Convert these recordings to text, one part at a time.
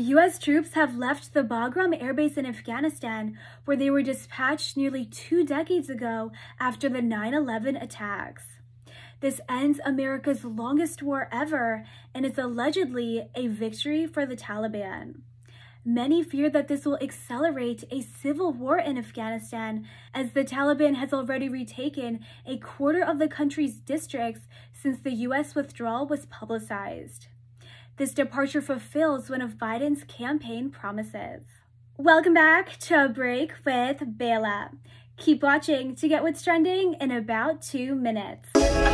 U.S. troops have left the Bagram Air Base in Afghanistan, where they were dispatched nearly two decades ago after the 9 11 attacks. This ends America's longest war ever and is allegedly a victory for the Taliban. Many fear that this will accelerate a civil war in Afghanistan, as the Taliban has already retaken a quarter of the country's districts since the U.S. withdrawal was publicized. This departure fulfills one of Biden's campaign promises. Welcome back to a break with Bela. Keep watching to get what's trending in about two minutes. The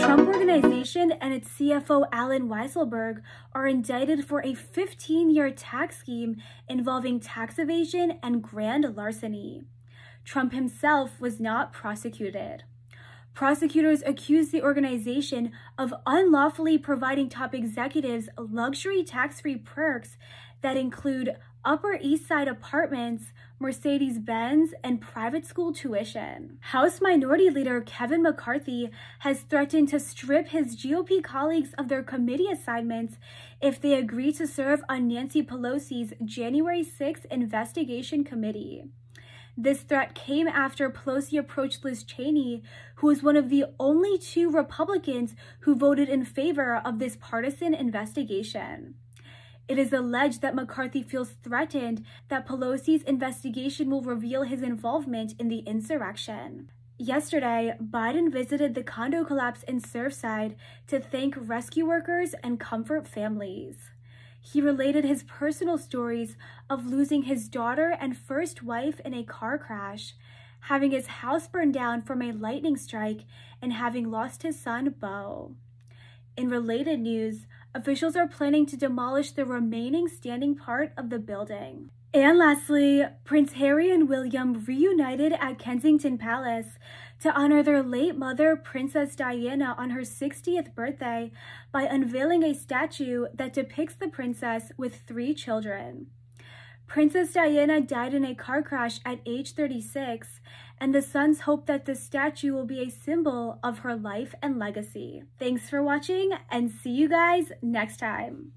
Trump Organization and its CFO Allen Weisselberg are indicted for a 15 year tax scheme involving tax evasion and grand larceny. Trump himself was not prosecuted. Prosecutors accused the organization of unlawfully providing top executives luxury tax free perks that include Upper East Side apartments, Mercedes Benz, and private school tuition. House Minority Leader Kevin McCarthy has threatened to strip his GOP colleagues of their committee assignments if they agree to serve on Nancy Pelosi's January 6 investigation committee. This threat came after Pelosi approached Liz Cheney, who was one of the only two Republicans who voted in favor of this partisan investigation. It is alleged that McCarthy feels threatened that Pelosi's investigation will reveal his involvement in the insurrection. Yesterday, Biden visited the condo collapse in Surfside to thank rescue workers and comfort families. He related his personal stories of losing his daughter and first wife in a car crash, having his house burned down from a lightning strike, and having lost his son, Beau. In related news, officials are planning to demolish the remaining standing part of the building. And lastly, Prince Harry and William reunited at Kensington Palace to honor their late mother, Princess Diana, on her 60th birthday by unveiling a statue that depicts the princess with three children. Princess Diana died in a car crash at age 36, and the sons hope that the statue will be a symbol of her life and legacy. Thanks for watching, and see you guys next time.